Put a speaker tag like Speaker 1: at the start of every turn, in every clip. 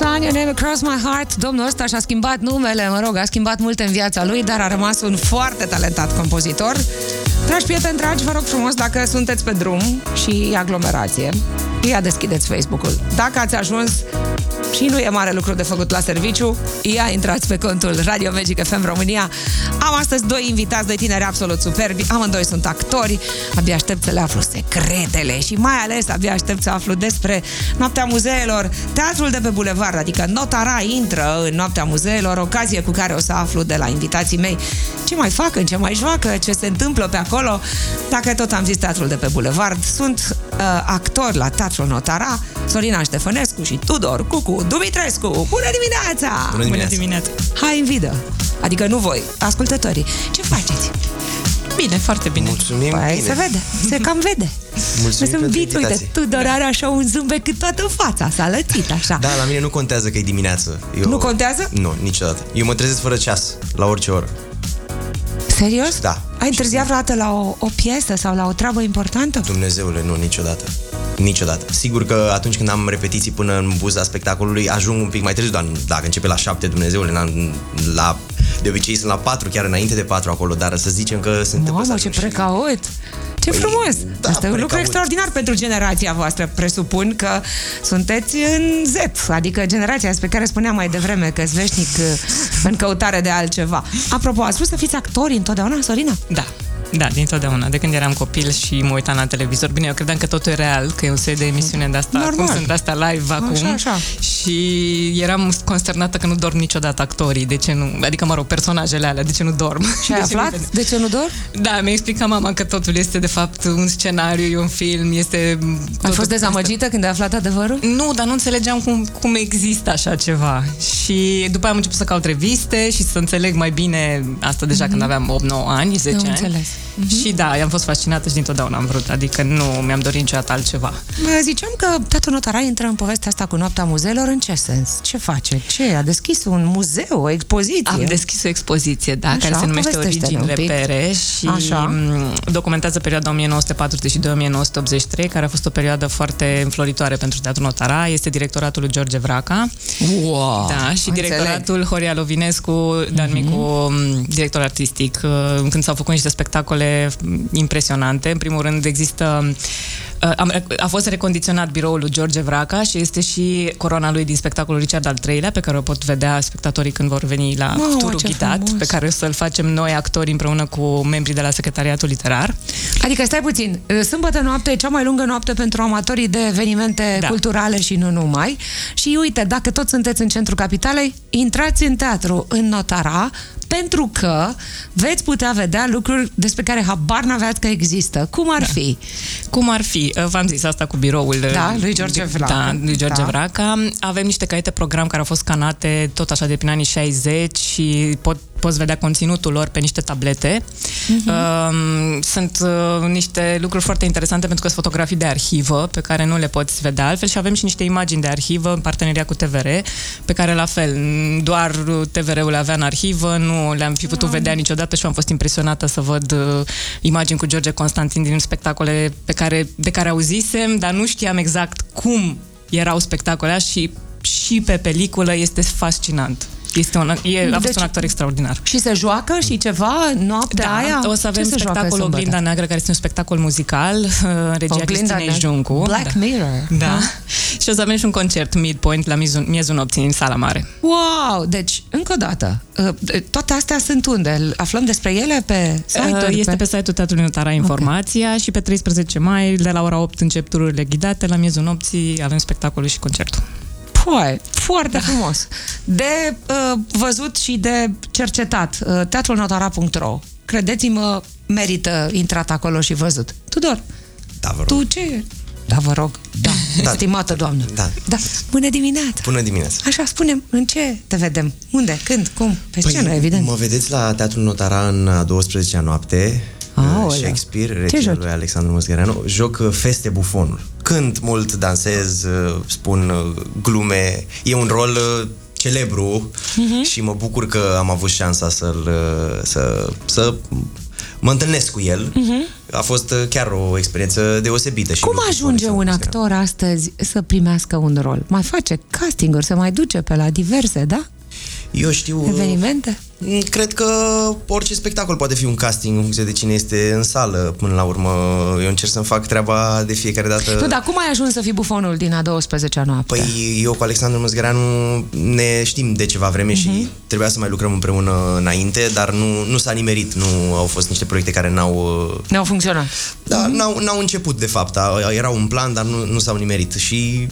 Speaker 1: Sun, Your Name Across My Heart. Domnul ăsta și-a schimbat numele, mă rog, a schimbat multe în viața lui, dar a rămas un foarte talentat compozitor. Dragi prieteni dragi, vă rog frumos, dacă sunteți pe drum și aglomerație, ia deschideți Facebook-ul. Dacă ați ajuns și nu e mare lucru de făcut la serviciu, ia intrați pe contul Radio Magic FM România. Am astăzi doi invitați, doi tineri absolut superbi, amândoi sunt actori, abia aștept să le aflu secretele și mai ales abia aștept să aflu despre Noaptea Muzeelor, teatrul de pe bulevard, adică Notara intră în Noaptea Muzeelor, ocazie cu care o să aflu de la invitații mei ce mai fac, în ce mai joacă, ce se întâmplă pe acolo. Dacă tot am zis teatrul de pe bulevard, sunt uh, actor la Teatrul Notara, Sorina Ștefănescu și Tudor Cucu Dumitrescu. Bună dimineața!
Speaker 2: Bună dimineața! Bună dimineața!
Speaker 1: Hai în vidă! Adică nu voi, ascultătorii. Ce faceți?
Speaker 3: Bine, foarte bine.
Speaker 2: Mulțumim
Speaker 1: Păi
Speaker 2: bine.
Speaker 1: se vede, se cam vede.
Speaker 2: Mulțumim
Speaker 1: Sunt
Speaker 2: pentru
Speaker 1: vit, uite,
Speaker 2: invitație.
Speaker 1: Tudor are așa un zâmbet cât toată fața, s-a lățit așa.
Speaker 2: Da, la mine nu contează că e dimineață. Eu...
Speaker 1: Nu contează?
Speaker 2: Nu, niciodată. Eu mă trezesc fără ceas, la orice oră.
Speaker 1: Serios?
Speaker 2: Da.
Speaker 1: Ai întârziat vreodată la o, o piesă sau la o treabă importantă?
Speaker 2: Dumnezeule, nu, niciodată. Niciodată. Sigur că atunci când am repetiții până în buza spectacolului, ajung un pic mai târziu, dar dacă începe la șapte, Dumnezeule, la, la, de obicei sunt la patru, chiar înainte de patru acolo, dar să zicem că se întâmplă să
Speaker 1: Mamă, ce
Speaker 2: ajung și-
Speaker 1: precaut! Ce
Speaker 2: Păi,
Speaker 1: frumos!
Speaker 2: da,
Speaker 1: Asta e un lucru
Speaker 2: precaut.
Speaker 1: extraordinar pentru generația voastră. Presupun că sunteți în Z, adică generația despre care spuneam mai devreme că sunt veșnic uh, în căutare de altceva. Apropo, ați spus să fiți actori întotdeauna, Sorina?
Speaker 3: Da. Da, dintotdeauna. De când eram copil și mă uitam la televizor. Bine, eu credeam că totul e real, că e un set de emisiune de asta,
Speaker 1: Normal.
Speaker 3: cum sunt astea live acum.
Speaker 1: așa.
Speaker 3: Și eram consternată că nu dorm niciodată actorii. De ce nu? Adică, mă rog, personajele alea, de ce nu dorm?
Speaker 1: Și ai
Speaker 3: De ce nu
Speaker 1: aflat?
Speaker 3: vede?
Speaker 1: De ce nu dor?
Speaker 3: Da, mi-a explicat mama că totul este de fapt un scenariu, e un film, este...
Speaker 1: Ai
Speaker 3: totul-
Speaker 1: fost dezamăgită când ai aflat adevărul?
Speaker 3: Nu, dar nu înțelegeam cum, cum există așa ceva. Și după aia am început să caut reviste și să înțeleg mai bine asta deja când aveam 8-9 ani, 10
Speaker 1: Am
Speaker 3: ani.
Speaker 1: înțeles.
Speaker 3: Și da, am fost fascinată și dintotdeauna am vrut, adică nu mi-am dorit niciodată altceva.
Speaker 1: Mă, Ziceam că Tatu Notara intră în povestea asta cu Noaptea Muzeelor. În ce sens? Ce face? Ce? A deschis un muzeu, o expoziție?
Speaker 3: Am deschis o expoziție, da,
Speaker 1: Așa,
Speaker 3: care se numește
Speaker 1: povestește-ne un
Speaker 3: Originile
Speaker 1: pic.
Speaker 3: Pere și
Speaker 1: Așa.
Speaker 3: m, documentează perioada 1942-1983, care a fost o perioadă foarte înfloritoare pentru Teatrul Notara. Este directoratul lui George Vraca.
Speaker 1: Wow!
Speaker 3: Da, și
Speaker 1: Înțeleg. Mhm.
Speaker 3: directoratul Horia Lovinescu, Dan Micu, m, director artistic, uh, când s-au făcut niște spectacole m, impresionante. În primul rând există uh, am, a fost recondiționat biroul lui George Vraca și este și coroana lui din spectacolul Richard al III-lea, pe care o pot vedea spectatorii când vor veni la
Speaker 1: Mamă,
Speaker 3: turul
Speaker 1: ce
Speaker 3: ghidat,
Speaker 1: frumos.
Speaker 3: pe care o să-l facem noi actori împreună cu membrii de la Secretariatul Literar.
Speaker 1: Adică stai puțin, sâmbătă noapte e cea mai lungă noapte pentru amatorii de evenimente
Speaker 3: Da.
Speaker 1: culturale și nu numai. Și uite, dacă tot sunteți în centrul capitalei, intrați în teatru în Notara, pentru că veți putea vedea lucruri despre care habar n-aveați că există. Cum ar fi?
Speaker 3: Cum ar fi? Uh, V-am zis asta cu biroul
Speaker 1: Da,
Speaker 3: uh,
Speaker 1: lui George Vraca.
Speaker 3: Da, lui George
Speaker 1: Da.
Speaker 3: Vraca. Avem niște caiete program care au fost scanate tot așa de prin anii 60 și pot, poți vedea conținutul lor pe niște tablete.
Speaker 1: Mhm.
Speaker 3: Uh, sunt uh, niște lucruri foarte interesante pentru că sunt fotografii de arhivă pe care nu le poți vedea altfel și avem și niște imagini de arhivă în parteneria cu TVR pe care la fel, doar TVR-ul le avea în arhivă, nu le-am fi putut vedea niciodată și am fost impresionată să văd uh, imagini cu George Constantin din spectacole pe care, de care auzisem, dar nu știam exact cum erau spectacolele și și pe peliculă este fascinant. Este un, e, a fost
Speaker 1: Deci-
Speaker 3: un actor extraordinar.
Speaker 1: Și se joacă și ceva noaptea aia?
Speaker 3: Da, o să avem
Speaker 1: Ce se joacă
Speaker 3: spectacolul
Speaker 1: sâmbătă?
Speaker 3: Oglinda Neagră, care este un spectacol muzical, uh, regia
Speaker 1: Oglinda
Speaker 3: Cristinei
Speaker 1: Neagră.
Speaker 3: Juncu.
Speaker 1: Black
Speaker 3: da.
Speaker 1: Mirror.
Speaker 3: Da. Și o să avem și un concert midpoint la miezul, miezul nopții în sala mare.
Speaker 1: Wow! Deci, încă o dată, uh, toate astea sunt unde? Aflăm despre ele pe site-uri?
Speaker 3: Uh, Este pe site-ul Teatrului Notara informația și pe 13 mai, de la ora 8, încep tururile ghidate. La miezul nopții avem spectacolul și concertul.
Speaker 1: Păi, foarte da. frumos. De uh, văzut și de cercetat. Uh, teatrulnotara.ro Credeți-mă, merită intrat acolo și văzut. Tudor,
Speaker 2: Da, vă rog.
Speaker 1: tu ce? Da, vă rog. Da,
Speaker 2: Da.
Speaker 1: stimată doamnă.
Speaker 2: Da.
Speaker 1: da. Bună dimineața.
Speaker 2: Bună dimineața.
Speaker 1: Așa, spunem, în ce te vedem? Unde? Când? Cum? Pe scenă, evident.
Speaker 2: Păi, Mă vedeți la Teatrul Notara în a 12-a noapte.
Speaker 1: Aoleu.
Speaker 2: uh, Shakespeare,
Speaker 1: Ce
Speaker 2: regia
Speaker 1: joci?
Speaker 2: lui Alexandru Măzgăreanu. Joc uh, Feste Bufonul. Cânt mult, dansez, uh, spun uh, glume. E un rol uh, celebru
Speaker 1: Mhm.
Speaker 2: și mă bucur că am avut șansa să-l uh, să, să mă întâlnesc cu el. Uh-huh. A fost uh, chiar o experiență deosebită. Și
Speaker 1: Cum
Speaker 2: lucru cu
Speaker 1: ajunge un
Speaker 2: Alexandru Măzgăreanu.
Speaker 1: actor astăzi să primească un rol? Mai face castinguri, se mai duce pe la diverse, da?
Speaker 2: Eu știu... uh,
Speaker 1: Evenimente?
Speaker 2: Mm, Cred că orice spectacol poate fi un casting în funcție de cine este în sală. Până la urmă, eu încerc să-mi fac treaba de fiecare dată.
Speaker 1: Nu, dar cum ai ajuns să fii bufonul din a 12-a noapte?
Speaker 2: Păi eu cu Alexandru Măzgăreanu ne știm de ceva vreme uh-huh. și trebuia să mai lucrăm împreună înainte, dar nu, nu s-a nimerit, nu au fost niște proiecte care n-au... uh,
Speaker 1: Ne-au funcționat.
Speaker 2: Da, n-au, n-au început de fapt, A- era un plan, dar nu, nu s-au nimerit și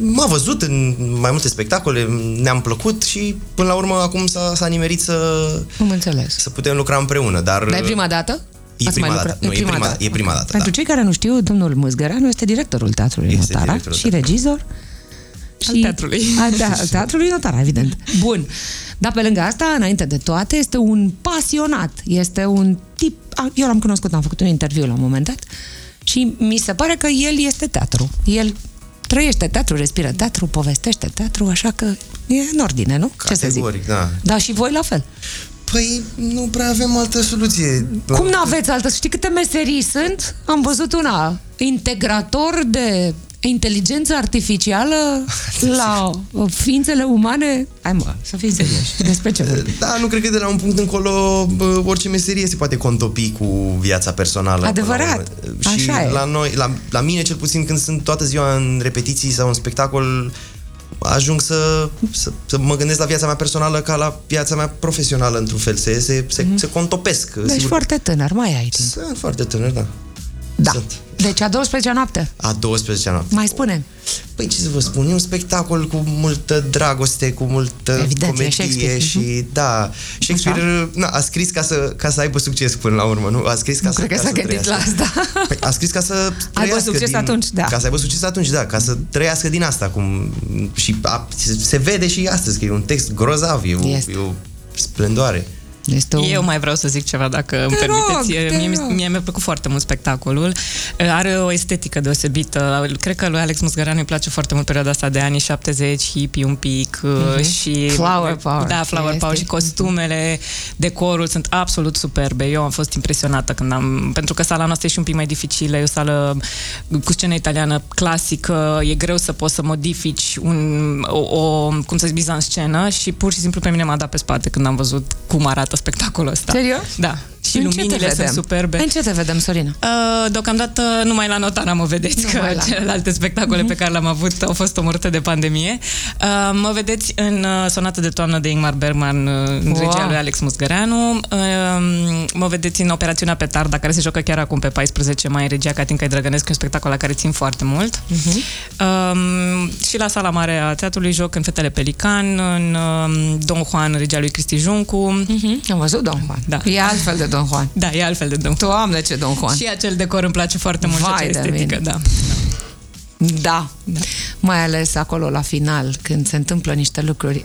Speaker 2: m-a văzut în mai multe spectacole, ne-am plăcut și până la urmă acum s-a, s-a nimerit să,
Speaker 1: Am înțeles.
Speaker 2: să putem lucra împreună, dar...
Speaker 1: Dar e prima dată?
Speaker 2: E
Speaker 1: Ați
Speaker 2: prima
Speaker 1: mai
Speaker 2: dată.
Speaker 1: lucrat?
Speaker 2: Nu, e prima- e prima dată,
Speaker 1: Pentru
Speaker 2: da.
Speaker 1: cei care nu știu, domnul Mâzgăreanu este directorul Teatrului
Speaker 2: Este
Speaker 1: Notara
Speaker 2: directorul
Speaker 1: și regizor.
Speaker 3: Al teatrului.
Speaker 1: A, da, al Teatrului Notara, evident. Bun. Dar pe lângă asta, înainte de toate, este un pasionat. Este un tip... A, eu l-am cunoscut, am făcut un interviu la un moment dat și mi se pare că el este teatru. El trăiește teatru, respiră teatru, povestește teatru, așa că e în ordine, nu? Ce să zic?
Speaker 2: Categoric, da.
Speaker 1: Da, și voi la fel.
Speaker 2: Păi nu prea avem altă soluție.
Speaker 1: Cum nu aveți altă? Știi câte meserii sunt? Am văzut una. Integrator de inteligență artificială la uh, ființele umane. Hai mă, să fii serios. Despre ce vorbim?
Speaker 2: Da, nu cred că de la un punct încolo bă, orice meserie se poate contopi cu viața personală.
Speaker 1: Adevărat.
Speaker 2: până la urmă. Și
Speaker 1: Așa e.
Speaker 2: la noi, la, la mine cel puțin când sunt toată ziua în repetiții sau în spectacol, ajung să, să, să mă gândesc la viața mea personală ca la viața mea profesională într-un fel. Se, se, se, se contopesc.
Speaker 1: Deci
Speaker 2: sigur.
Speaker 1: foarte tânăr, mai ai timp.
Speaker 2: Sunt foarte tânăr, da.
Speaker 1: Da.
Speaker 2: Sunt.
Speaker 1: Deci a 12 noapte.
Speaker 2: A 12 noapte.
Speaker 1: Mai spune.
Speaker 2: Păi ce să vă spun, e un spectacol cu multă dragoste, cu multă
Speaker 1: Evident, e
Speaker 2: comedie
Speaker 1: Shakespeare.
Speaker 2: și da, Shakespeare na, a scris ca să, ca să aibă succes până la urmă, nu? A scris ca
Speaker 1: Nu
Speaker 2: să,
Speaker 1: cred că
Speaker 2: ca
Speaker 1: s-a
Speaker 2: să
Speaker 1: gândit la
Speaker 2: trăiască.
Speaker 1: asta.
Speaker 2: Păi, a scris ca să trăiască
Speaker 1: succes
Speaker 2: din,
Speaker 1: atunci, da.
Speaker 2: Ca să aibă succes atunci, da, ca să trăiască din asta cum și a, se, se vede și astăzi că e un text grozav, e o,
Speaker 1: Este.
Speaker 2: e o splendoare.
Speaker 1: Este un...
Speaker 3: Eu mai vreau să zic ceva, dacă îmi
Speaker 1: Te
Speaker 3: permiteți.
Speaker 1: rog, te
Speaker 3: mie,
Speaker 1: rog.
Speaker 3: mie mi-a plăcut foarte mult spectacolul. Are o estetică deosebită. Cred că lui Alex Musgaranu îi place foarte mult perioada asta de anii 70, hippie un pic mm-hmm. și...
Speaker 1: Mhm. Flower power.
Speaker 3: Da, flower
Speaker 1: Este.
Speaker 3: power și costumele, decorul sunt absolut superbe. Eu am fost impresionată când am... Pentru că sala noastră e și un pic mai dificilă, e o sală cu scenă italiană clasică, e greu să poți să modifici un, o, o cum să zic, miza în scenă și pur și simplu pe mine m-a dat pe spate când am văzut cum arată spectacolul ăsta.
Speaker 1: Serios?
Speaker 3: Da. Și
Speaker 1: În ce te
Speaker 3: luminile sunt
Speaker 1: vedem?
Speaker 3: superbe.
Speaker 1: În ce te vedem, Sorina?
Speaker 3: Uh, deocamdată numai la Notana mă vedeți,
Speaker 1: Numai
Speaker 3: că
Speaker 1: la- Mhm.
Speaker 3: celelalte spectacole pe care le-am avut au fost omorâte de pandemie. Uh, mă vedeți în uh, Sonată de toamnă de Ingmar Bergman, uh, în
Speaker 1: Wow.
Speaker 3: regia lui Alex Musgăreanu. Uh, mă vedeți în Operațiunea Petarda, care se joacă chiar acum pe 14 mai, în regia Catinca Drăgănescu, un spectacol la care țin foarte mult.
Speaker 1: Mhm.
Speaker 3: Uh, și la sala mare a teatrului joc în Fetele Pelican, în uh, Don Juan, în regia lui Cristi Juncu.
Speaker 1: Mhm. Am văzut Don Juan.
Speaker 3: Da.
Speaker 1: E altfel de Don Juan.
Speaker 3: Da, e altfel de Don Juan.
Speaker 1: Doamne, ce Don Juan.
Speaker 3: Și acel decor îmi place foarte mult
Speaker 1: Vai
Speaker 3: și acea
Speaker 1: de
Speaker 3: estetică,
Speaker 1: mine.
Speaker 3: da.
Speaker 1: Da.
Speaker 3: Da.
Speaker 1: Mai ales acolo la final, când se întâmplă niște lucruri.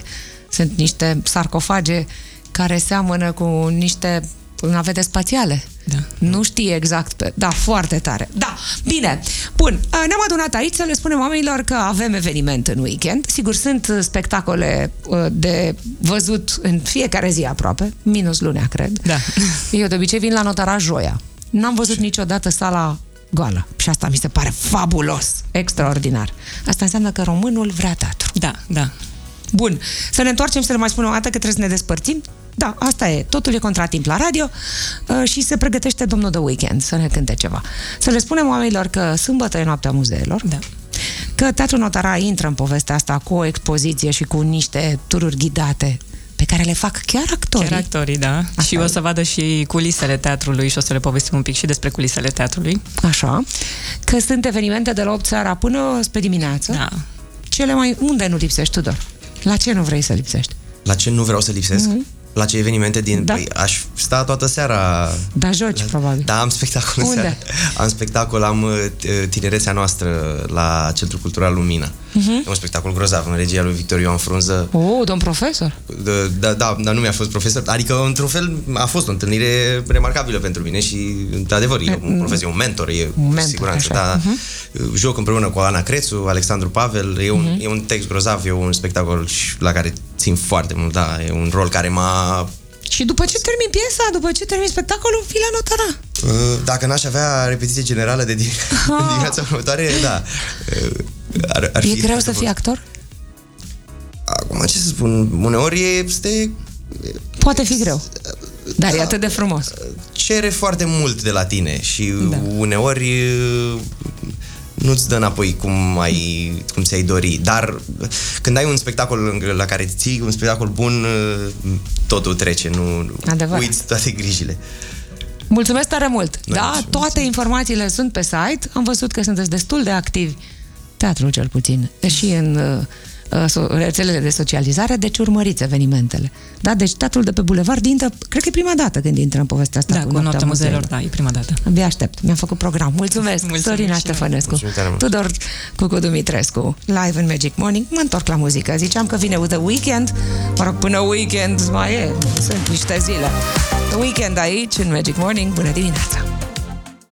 Speaker 1: Sunt niște sarcofage care seamănă cu niște navete spațiale.
Speaker 3: Da.
Speaker 1: Nu știi exact pe... Da, foarte tare. Da, bine. Bun, ne-am adunat aici să le spunem oamenilor că avem eveniment în weekend. Sigur, sunt uh, spectacole uh, de văzut în fiecare zi aproape, minus lunea, cred.
Speaker 3: Da.
Speaker 1: Eu de obicei vin la notara joia. N-am văzut niciodată sala goală. Și asta mi se pare fabulos, extraordinar. Asta înseamnă că românul vrea teatru.
Speaker 3: Da, da.
Speaker 1: Bun, să ne întoarcem să le mai spunem o dată că trebuie să ne despărțim. Da, asta e. Totul e contratimp la radio uh, și se pregătește domnul de weekend să ne cânte ceva. Să le spunem oamenilor că sâmbătă e noaptea muzeelor,
Speaker 3: Da.
Speaker 1: că Teatrul Notara intră în povestea asta cu o expoziție și cu niște tururi ghidate pe care le fac chiar actorii.
Speaker 3: Chiar actorii, da.
Speaker 1: Asta
Speaker 3: și
Speaker 1: e.
Speaker 3: o să vadă și culisele teatrului și o să le povestim un pic și despre culisele teatrului.
Speaker 1: Așa. Că sunt evenimente de la 8 seara până spre dimineață.
Speaker 3: Da.
Speaker 1: Cele mai... Unde nu lipsești, Tudor? La ce nu vrei să lipsești?
Speaker 2: La ce nu vreau să lipsesc? La ce evenimente din...
Speaker 1: Mhm. Da.
Speaker 2: Păi, aș sta toată seara...
Speaker 1: Da, joci, probabil.
Speaker 2: Da, am spectacol în
Speaker 1: Unde?
Speaker 2: seara. Am spectacol, am uh, tinerețea noastră la Centrul Cultural Lumina.
Speaker 1: Mhm.
Speaker 2: E un spectacol grozav în regia lui Victor Ioan Frunză.
Speaker 1: Oh, domn profesor.
Speaker 2: Da, da, da, dar nu mi-a fost profesor. Adică, într-un fel, a fost o întâlnire remarcabilă pentru mine și, într-adevăr, e un profesor, e un mentor, e
Speaker 1: Un
Speaker 2: cu
Speaker 1: mentor,
Speaker 2: siguranță.
Speaker 1: așa. Mhm.
Speaker 2: Da, Joc împreună cu Ana Crețu, Alexandru Pavel. E un, e un text grozav, e un spectacol și la care țin foarte mult, da. E un rol care m-a
Speaker 1: Și după ce termin piesa, după ce termin spectacolul, vii la notara.
Speaker 2: Uh, Dacă n-aș avea repetiție generală de din-
Speaker 1: Ah.
Speaker 2: dimineața următoare, da. Uh, Ar, ar
Speaker 1: E
Speaker 2: fi
Speaker 1: greu să fii actor?
Speaker 2: Acum, ce să spun, uneori este
Speaker 1: Poate fi greu. Dar e atât de frumos.
Speaker 2: cere foarte mult de la tine și
Speaker 3: Da.
Speaker 2: uneori uh, nu-ți dă înapoi cum, ai, cum ți-ai dori. Dar când ai un spectacol la care ții, un spectacol bun, uh, totul trece, nu
Speaker 1: Adevărat.
Speaker 2: uiți toate grijile.
Speaker 1: Mulțumesc tare mult!
Speaker 2: Noi
Speaker 1: da,
Speaker 2: mulțumim.
Speaker 1: toate informațiile sunt pe site. Am văzut că sunteți destul de activi, teatrul cel puțin, și în uh, uh, so- rețelele de socializare, deci urmăriți evenimentele. Da, deci teatrul de pe bulevard intră, cred că e prima dată când intră în povestea asta
Speaker 3: Da, cu Noaptea Muzeelor, da, e prima dată.
Speaker 1: Abia aștept. Mi-am făcut program. Mulțumesc,
Speaker 3: Mulțumim
Speaker 1: Sorina
Speaker 3: și
Speaker 1: Ștefănescu.
Speaker 2: Mulțumim tare mult.
Speaker 1: Tudor Cucu Dumitrescu. Live în Magic Morning. Mă întorc la muzică. Ziceam că vine The Weekend. Mă rog, până weekend mai e. Sunt niște zile. The Weekend aici, în Magic Morning. Bună dimineața!